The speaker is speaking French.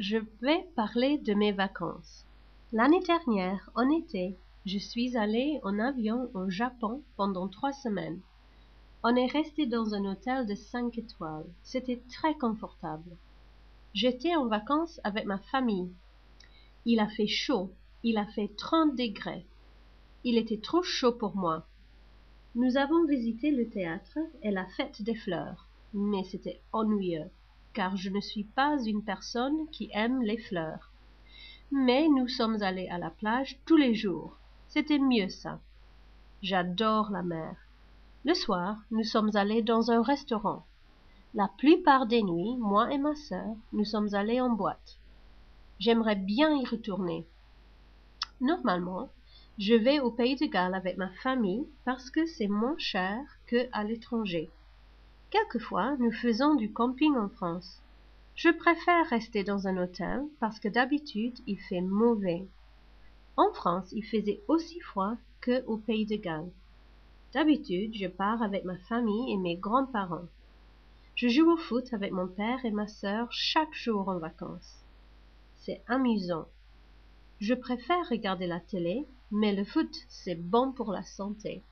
Je vais parler de mes vacances. L'année dernière, en été, je suis allé en avion au Japon pendant trois semaines. On est resté dans un hôtel de cinq étoiles. C'était très confortable. J'étais en vacances avec ma famille. Il a fait chaud. Il a fait trente degrés. Il était trop chaud pour moi. Nous avons visité le théâtre et la fête des fleurs, mais c'était ennuyeux, car je ne suis pas une personne qui aime les fleurs. Mais nous sommes allés à la plage tous les jours. C'était mieux ça. J'adore la mer. Le soir, nous sommes allés dans un restaurant. La plupart des nuits, moi et ma sœur, nous sommes allés en boîte. J'aimerais bien y retourner. Normalement, je vais au pays de Galles avec ma famille parce que c'est moins cher que à l'étranger. Quelquefois, nous faisons du camping en France. Je préfère rester dans un hôtel parce que d'habitude il fait mauvais. En France, il faisait aussi froid que au pays de Galles. D'habitude, je pars avec ma famille et mes grands-parents. Je joue au foot avec mon père et ma sœur chaque jour en vacances. C'est amusant. Je préfère regarder la télé, mais le foot, c'est bon pour la santé.